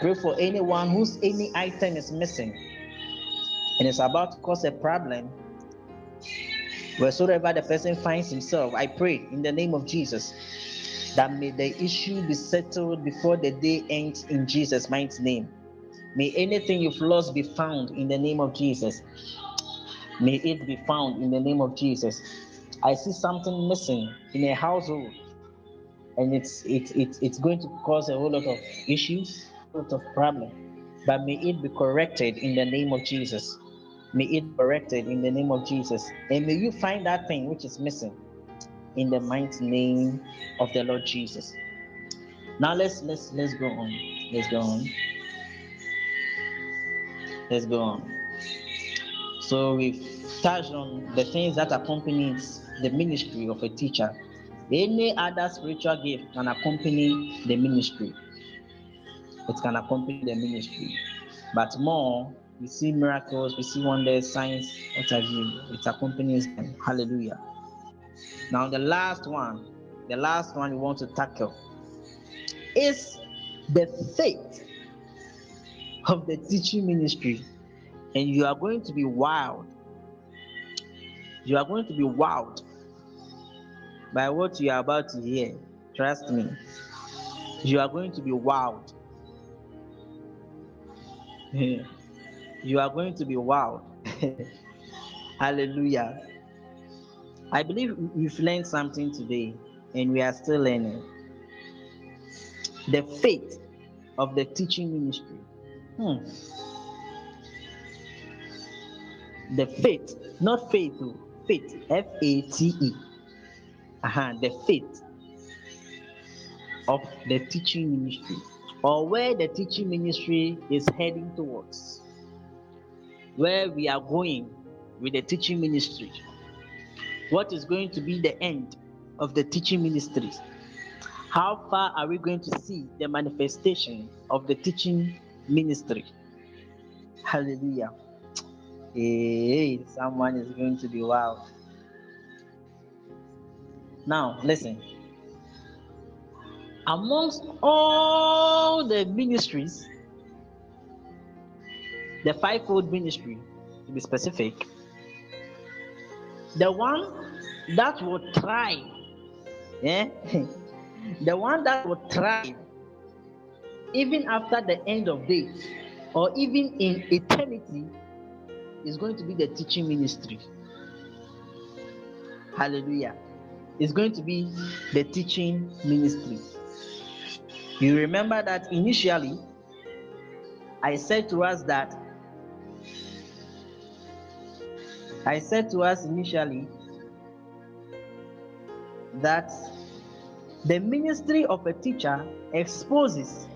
pray for anyone whose any item is missing and is about to cause a problem. Wheresoever the person finds himself, I pray in the name of Jesus that may the issue be settled before the day ends in Jesus' mighty name. May anything you've lost be found in the name of Jesus. May it be found in the name of Jesus. I see something missing in a household and it's it's it's it's going to cause a whole lot of issues, a lot of problem. but may it be corrected in the name of Jesus. May it be corrected in the name of Jesus. And may you find that thing which is missing in the mighty name of the Lord Jesus. Now let's let's let's go on. Let's go on. Let's go on. So we've touched on the things that accompanies the ministry of a teacher. Any other spiritual gift can accompany the ministry. It can accompany the ministry. But more, we see miracles, we see wonders, signs, what have you. It accompanies them. Hallelujah. Now, the last one, the last one we want to tackle is the faith of the teaching ministry. And you are going to be wild. You are going to be wild by what you are about to hear. Trust me. You are going to be wild. <laughs> you are going to be wild. <laughs> Hallelujah. I believe we've learned something today and we are still learning. The faith of the teaching ministry. Hmm. The faith, not faith, oh, faith, F A T E. Uh-huh, the faith of the teaching ministry, or where the teaching ministry is heading towards, where we are going with the teaching ministry what is going to be the end of the teaching ministries? How far are we going to see the manifestation of the teaching ministry? Hallelujah. Hey, someone is going to be wild. Now, listen. Amongst all the ministries, the fivefold ministry, to be specific, the one that will thrive, yeah, the one that will thrive even after the end of days or even in eternity is going to be the teaching ministry. Hallelujah. It's going to be the teaching ministry. You remember that initially I said to us that I said to us initially that the ministry of a teacher exposes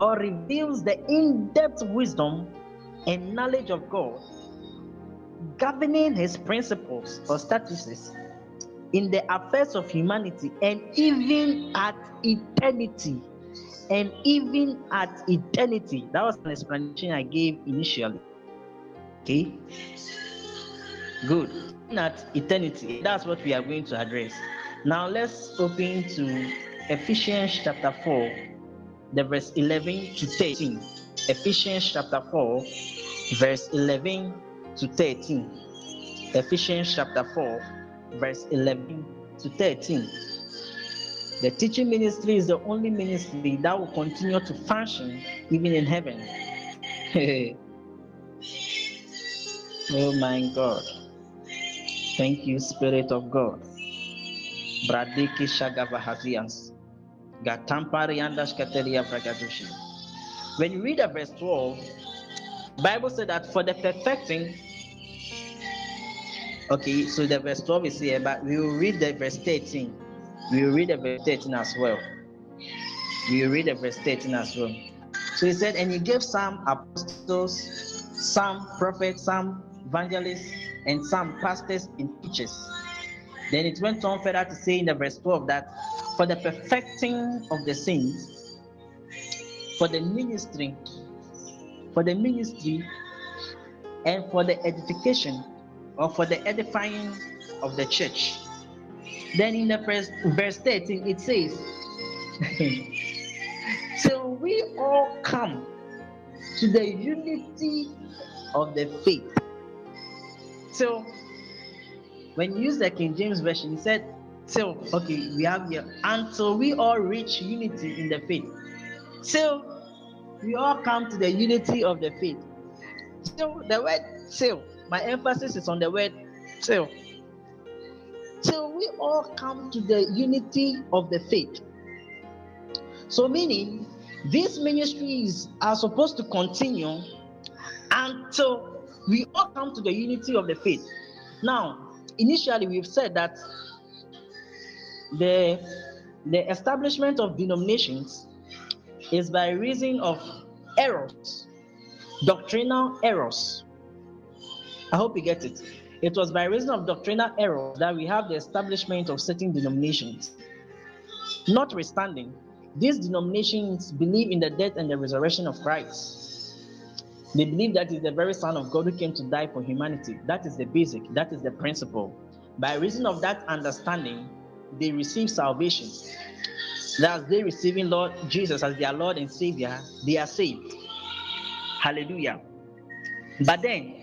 or reveals the in depth wisdom and knowledge of God governing his principles or statuses in the affairs of humanity and even at eternity. And even at eternity. That was an explanation I gave initially. Okay. Good. At eternity. That's what we are going to address. Now let's open to Ephesians chapter 4, the verse 11 to 13. Ephesians chapter 4, verse 11 to 13. Ephesians chapter 4, verse 11 to 13. The teaching ministry is the only ministry that will continue to function even in heaven. <laughs> oh my God. Thank you, Spirit of God. Bradiki Shagavahazians. Gatampariandas Katelia Bragadushi. When you read the verse 12, Bible said that for the perfecting, okay, so the verse 12 is here, but we will read the verse 13. We will read the verse 13 as well. We will read the verse 13 as well. So he said, and he gave some apostles, some prophets, some evangelists, and some pastors and teachers then it went on further to say in the verse 12 that for the perfecting of the saints, for the ministry, for the ministry, and for the edification or for the edifying of the church. Then in the first verse 13 it says, <laughs> So we all come to the unity of the faith. So when you use the King James Version, he said, So, okay, we have here, until we all reach unity in the faith. So, we all come to the unity of the faith. So, the word so, my emphasis is on the word so. So, we all come to the unity of the faith. So, meaning, these ministries are supposed to continue until we all come to the unity of the faith. Now, initially, we've said that the, the establishment of denominations is by reason of errors, doctrinal errors. I hope you get it. It was by reason of doctrinal errors that we have the establishment of certain denominations. Notwithstanding, these denominations believe in the death and the resurrection of Christ. They believe that is the very Son of God who came to die for humanity. That is the basic, that is the principle. By reason of that understanding, they receive salvation. Thus, they receiving Lord Jesus as their Lord and Savior, they are saved. Hallelujah. But then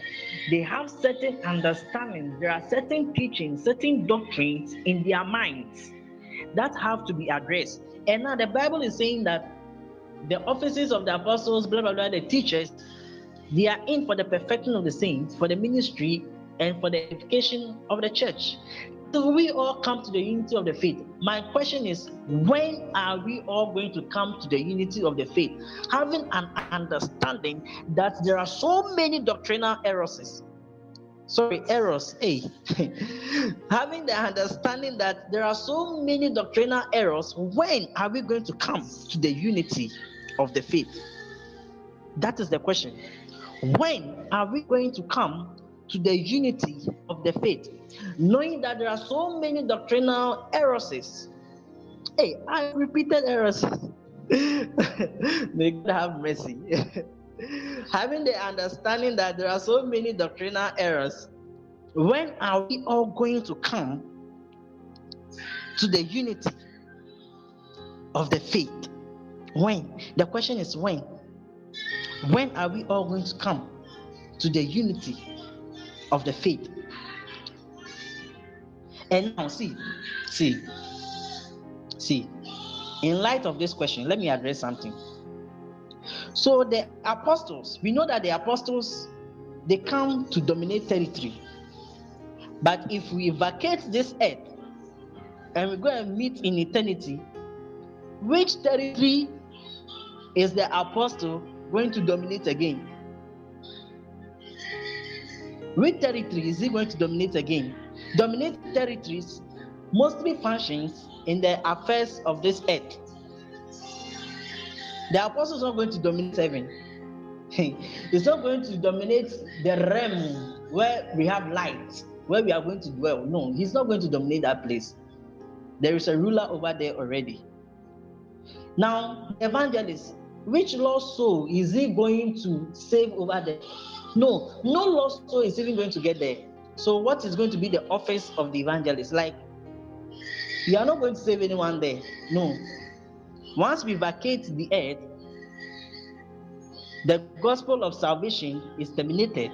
they have certain understandings, There are certain teachings, certain doctrines in their minds that have to be addressed. And now the Bible is saying that the offices of the apostles, blah blah blah, the teachers, they are in for the perfecting of the saints, for the ministry, and for the edification of the church. So we all come to the unity of the faith. My question is, when are we all going to come to the unity of the faith? Having an understanding that there are so many doctrinal errors. Sorry, errors. Hey, eh? <laughs> having the understanding that there are so many doctrinal errors, when are we going to come to the unity of the faith? That is the question. When are we going to come to the unity of the faith, knowing that there are so many doctrinal errors. Hey, I repeated errors. <laughs> May God have mercy. <laughs> Having the understanding that there are so many doctrinal errors, when are we all going to come to the unity of the faith? When? The question is when? When are we all going to come to the unity of the faith. And now, see, see, see, in light of this question, let me address something. So, the apostles, we know that the apostles they come to dominate territory. But if we vacate this earth and we go and meet in eternity, which territory is the apostle going to dominate again? Which territory is he going to dominate again? Dominate territories mostly functions in the affairs of this earth. The apostle is not going to dominate heaven. <laughs> He's not going to dominate the realm where we have light, where we are going to dwell. No, he's not going to dominate that place. There is a ruler over there already. Now, evangelist, which lost soul is he going to save over there? No, no lost soul is even going to get there. So, what is going to be the office of the evangelist? Like, you are not going to save anyone there. No. Once we vacate the earth, the gospel of salvation is terminated.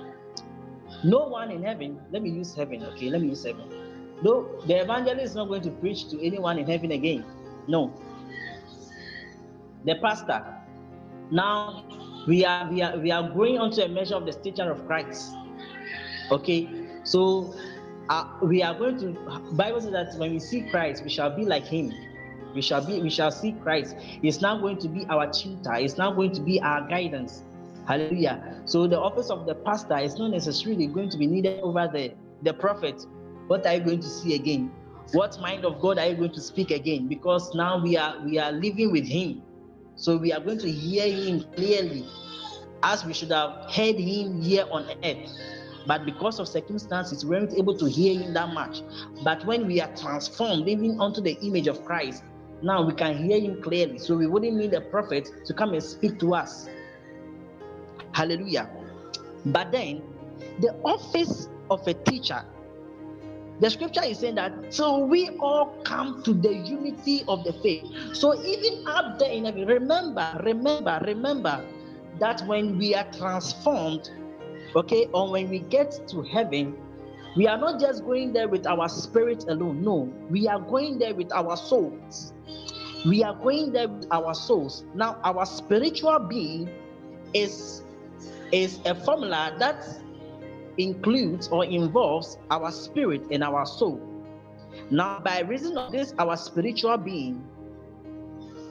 No one in heaven, let me use heaven, okay? Let me use heaven. No, the evangelist is not going to preach to anyone in heaven again. No. The pastor. Now, we are we are we are growing onto a measure of the stature of Christ. Okay, so uh, we are going to. Bible says that when we see Christ, we shall be like Him. We shall be. We shall see Christ. It's now going to be our tutor. It's now going to be our guidance. Hallelujah. So the office of the pastor is not necessarily going to be needed over the the prophet. What are you going to see again? What mind of God are you going to speak again? Because now we are we are living with Him. So we are going to hear him clearly as we should have heard him here on earth. But because of circumstances, we weren't able to hear him that much. But when we are transformed, living onto the image of Christ, now we can hear him clearly. So we wouldn't need a prophet to come and speak to us. Hallelujah. But then, the office of a teacher the scripture is saying that so we all come to the unity of the faith. So even up there in heaven, remember, remember, remember that when we are transformed, okay, or when we get to heaven, we are not just going there with our spirit alone. No, we are going there with our souls. We are going there with our souls. Now, our spiritual being is is a formula that includes or involves our spirit and our soul. Now, by reason of this, our spiritual being,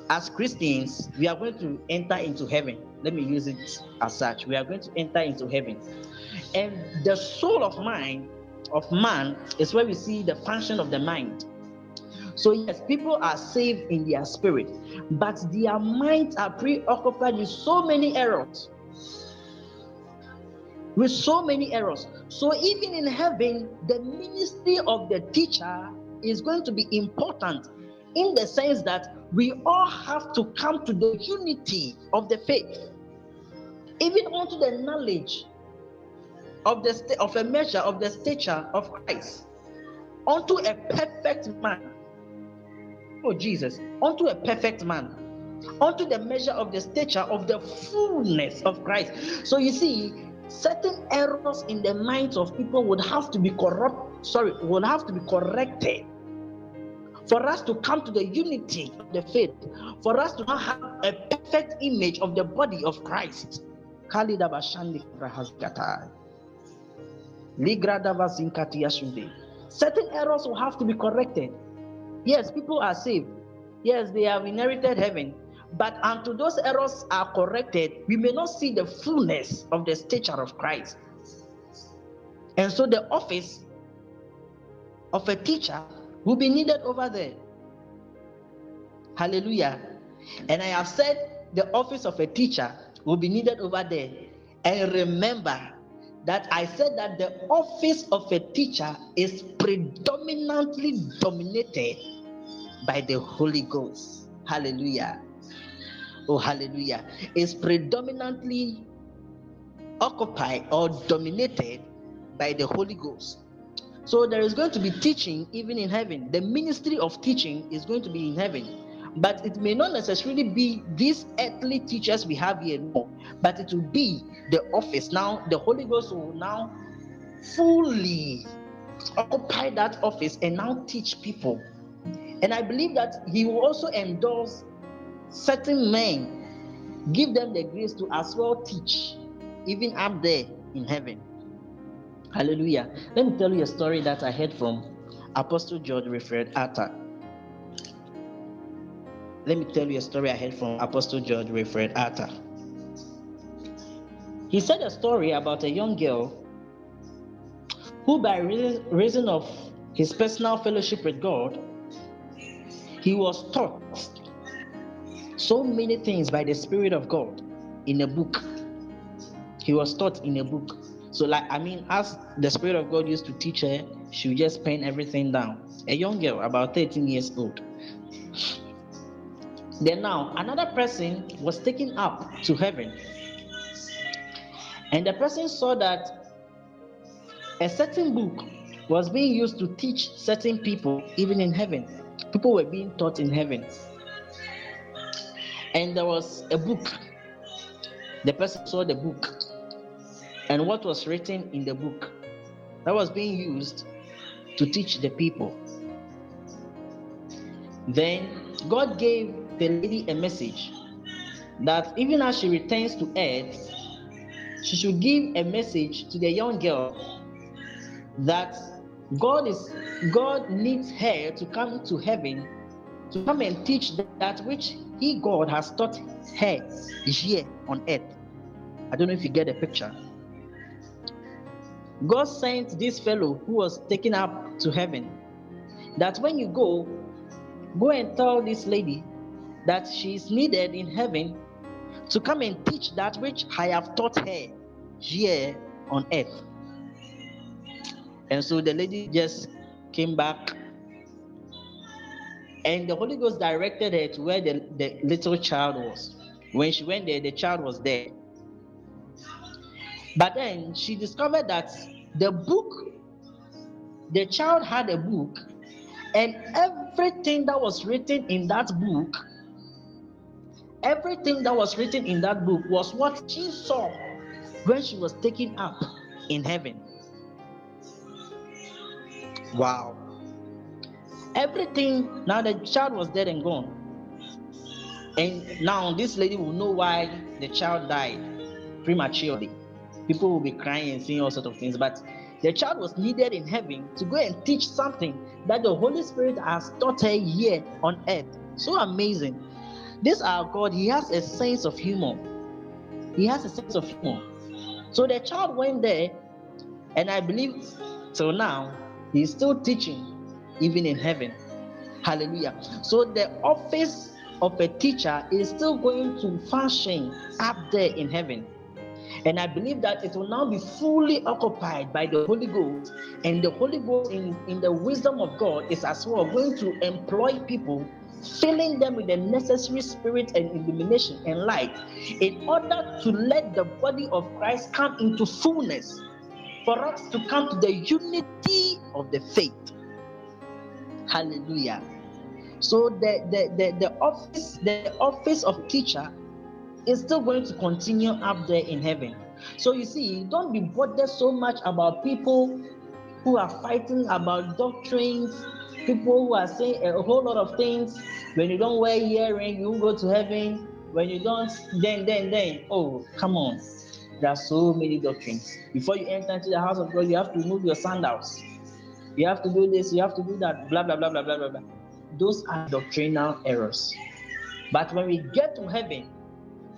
as Christians, we are going to enter into heaven. Let me use it as such. We are going to enter into heaven. And the soul of mind of man is where we see the function of the mind. So, yes, people are saved in their spirit, but their minds are preoccupied with so many errors. With so many errors. So, even in heaven, the ministry of the teacher is going to be important in the sense that we all have to come to the unity of the faith, even unto the knowledge of the st- of a measure of the stature of Christ, unto a perfect man. Oh Jesus, unto a perfect man, unto the measure of the stature of the fullness of Christ. So you see, certain errors in the minds of people would have to be corrupt. Sorry, would have to be corrected for us to come to the unity of the faith, for us to have a perfect image of the body of Christ. Certain errors will have to be corrected. Yes, people are saved. Yes, they have inherited heaven. But until those errors are corrected, we may not see the fullness of the stature of Christ. And so the office of a teacher will be needed over there. Hallelujah. And I have said the office of a teacher will be needed over there. And remember that I said that the office of a teacher is predominantly dominated by the Holy Ghost. Hallelujah. Oh, hallelujah. Is predominantly occupied or dominated by the Holy Ghost. So there is going to be teaching even in heaven. The ministry of teaching is going to be in heaven. But it may not necessarily be these earthly teachers we have here, no, but it will be the office. Now, the Holy Ghost will now fully occupy that office and now teach people. And I believe that He will also endorse certain men, give them the grace to as well teach, even up there in heaven. Hallelujah. Let me tell you a story that I heard from Apostle George Wilfred Atta. Let me tell you a story I heard from Apostle George Wilfred Atta. He said a story about a young girl who, by reason of his personal fellowship with God, he was taught so many things by the Spirit of God in a book. He was taught in a book. So, like, I mean, as the Spirit of God used to teach her, she would just pen everything down. A young girl, about 13 years old. Then now, another person was taken up to heaven. And the person saw that a certain book was being used to teach certain people, even in heaven. People were being taught in heaven. And there was a book. The person saw the book and what was written in the book that was being used to teach the people. Then God gave the lady a message that even as she returns to earth, she should give a message to the young girl that God is God needs her to come to heaven to come and teach that which he God has taught her here on earth. I don't know if you get the picture. God sent this fellow who was taken up to heaven that when you go, go and tell this lady that she is needed in heaven to come and teach that which I have taught her here on earth. And so the lady just came back, and the Holy Ghost directed her to where the, the little child was. When she went there, the child was there. But then she discovered that the book, the child had a book, and everything that was written in that book, everything that was written in that book was what she saw when she was taken up in heaven. Wow. Everything, now the child was dead and gone. And now this lady will know why the child died prematurely people will be crying and saying all sorts of things. But the child was needed in heaven to go and teach something that the Holy Spirit has taught her here on earth. So amazing. This our God, He has a sense of humor. He has a sense of humor. So the child went there, and I believe till now, he's still teaching, even in heaven. Hallelujah. So the office of a teacher is still going to function up there in heaven. And I believe that it will now be fully occupied by the Holy Ghost. And the Holy Ghost, in, in the wisdom of God, is as well going to employ people, filling them with the necessary spirit and illumination and light, in order to let the body of Christ come into fullness, for us to come to the unity of the faith. Hallelujah. So the, the, the, the office, the office of teacher is still going to continue up there in heaven. So you see, don't be bothered so much about people who are fighting about doctrines, people who are saying a whole lot of things. When you don't wear earring, you go to heaven. When you don't, then, then, then. Oh, come on. There are so many doctrines. Before you enter into the house of God, you have to remove your sandals. You have to do this, you have to do that, blah, blah, blah, blah, blah, blah, blah. Those are doctrinal errors. But when we get to heaven,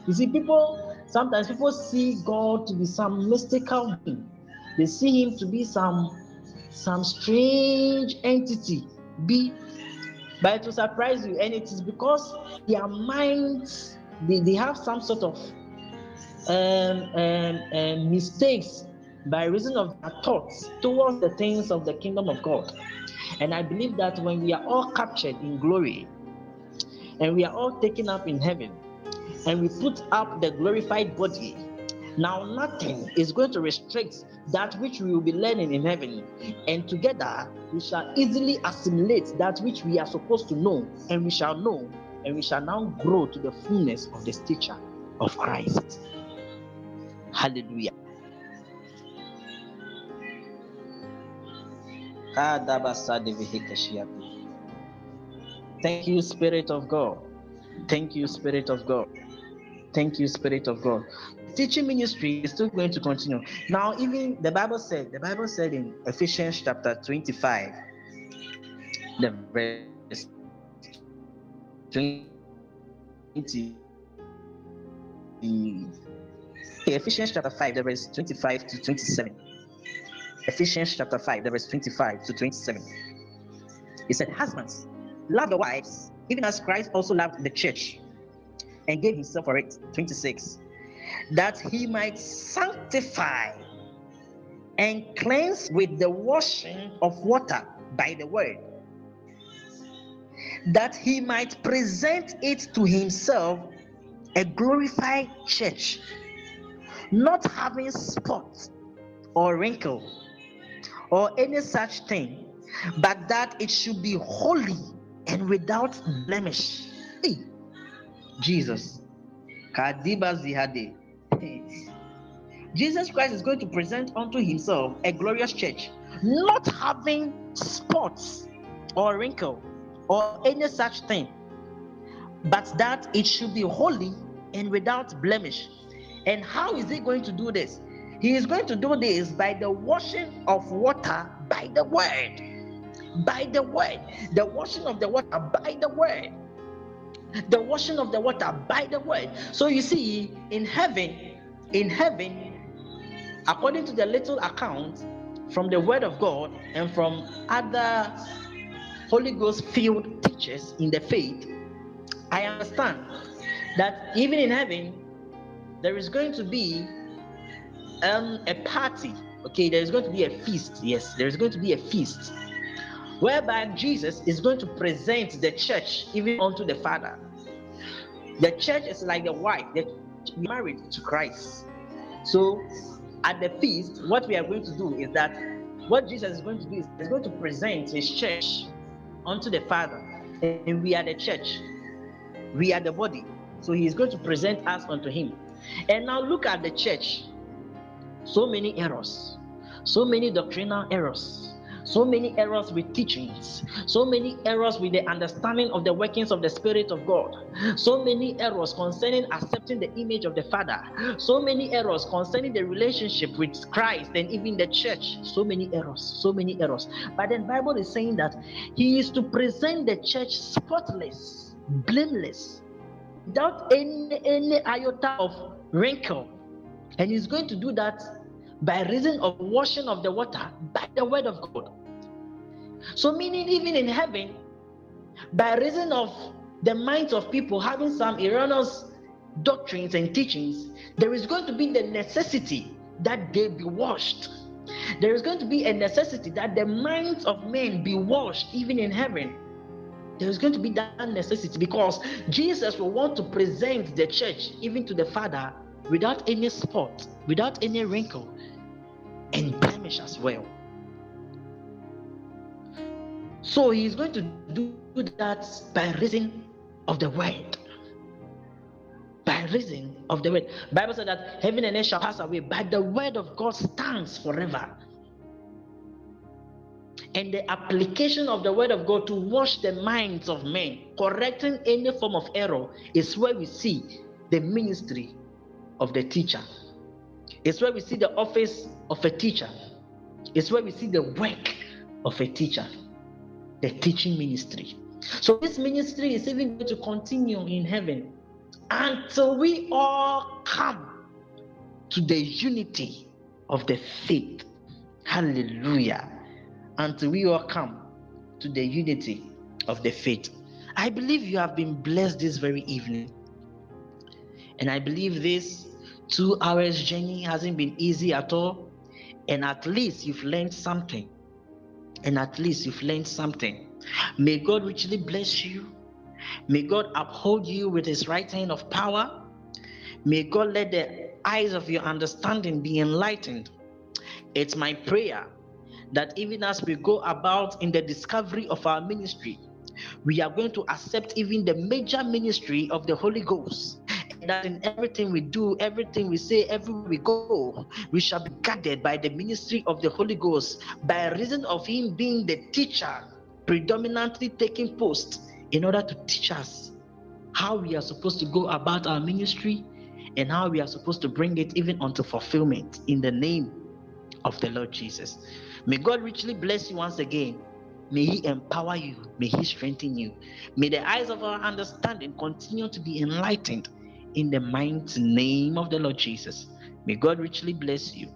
you see, people sometimes people see God to be some mystical being. They see him to be some some strange entity. Be but it will surprise you, and it is because their minds they, they have some sort of um, um, um, mistakes by reason of our thoughts towards the things of the kingdom of God. And I believe that when we are all captured in glory and we are all taken up in heaven, and we put up the glorified body, now nothing is going to restrict that which we will be learning in heaven. And together we shall easily assimilate that which we are supposed to know, and we shall know, and we shall now grow to the fullness of the stature of Christ. Hallelujah. Thank you, Spirit of God. Thank you, Spirit of God. Thank you, Spirit of God. Teaching ministry is still going to continue. Now, even the Bible said, the Bible said in Ephesians chapter 25, the verse 20. Ephesians chapter 5, the verse 25 to 27. Ephesians chapter 5, the verse 25 to 27. He said, Husbands, love the wives, even as Christ also loved the church and gave himself for it. 26 that he might sanctify and cleanse with the washing of water by the word. That he might present it to himself a glorified church not having spot or wrinkle or any such thing but that it should be holy and without blemish hey Jesus. Jesus Christ is going to present unto himself a glorious church, not having spots or wrinkle or any such thing, but that it should be holy and without blemish. And how is he going to do this? He is going to do this by the washing of water by the word. By the word. The washing of the water by the word the washing of the water by the word. So you see, in heaven, in heaven, according to the little account from the word of God and from other Holy Ghost filled teachers in the faith, I understand that even in heaven, there is going to be um, a party. Okay, there is going to be a feast. Yes, there is going to be a feast whereby Jesus is going to present the church even unto the Father. The church is like the wife, the married to Christ. So at the feast, what we are going to do is that what Jesus is going to do is he's going to present his church unto the Father. And we are the church. We are the body. So he is going to present us unto him. And now look at the church. So many errors, so many doctrinal errors. So many errors with teachings, so many errors with the understanding of the workings of the Spirit of God, so many errors concerning accepting the image of the Father, so many errors concerning the relationship with Christ and even the church, so many errors, so many errors. But then Bible is saying that He is to present the church spotless, blameless, without any, any iota of wrinkle. And he's going to do that by reason of washing of the water by the word of God. So, meaning even in heaven, by reason of the minds of people having some erroneous doctrines and teachings, there is going to be the necessity that they be washed. There is going to be a necessity that the minds of men be washed even in heaven. There is going to be that necessity because Jesus will want to present the church even to the Father without any spot, without any wrinkle, and blemish as well. So he is going to do that by reason of the word. By reason of the word. Bible said that heaven and earth shall pass away, but the word of God stands forever. And the application of the word of God to wash the minds of men, correcting any form of error, is where we see the ministry of the teacher. It's where we see the office of a teacher. It's where we see the work of a teacher, the teaching ministry. So this ministry is even going to continue in heaven until we all come to the unity of the faith. Hallelujah. Until we all come to the unity of the faith. I believe you have been blessed this very evening. And I believe this two hours journey hasn't been easy at all. And at least you've learned something. And at least you've learned something. May God richly bless you. May God uphold you with his right hand of power. May God let the eyes of your understanding be enlightened. It's my prayer that even as we go about in the discovery of our ministry, we are going to accept even the major ministry of the Holy Ghost that in everything we do, everything we say, everywhere we go, we shall be guided by the ministry of the Holy Ghost by reason of Him being the teacher, predominantly taking post in order to teach us how we are supposed to go about our ministry and how we are supposed to bring it even unto fulfillment in the name of the Lord Jesus. May God richly bless you once again. May He empower you. May He strengthen you. May the eyes of our understanding continue to be enlightened in the mighty name of the Lord Jesus. May God richly bless you.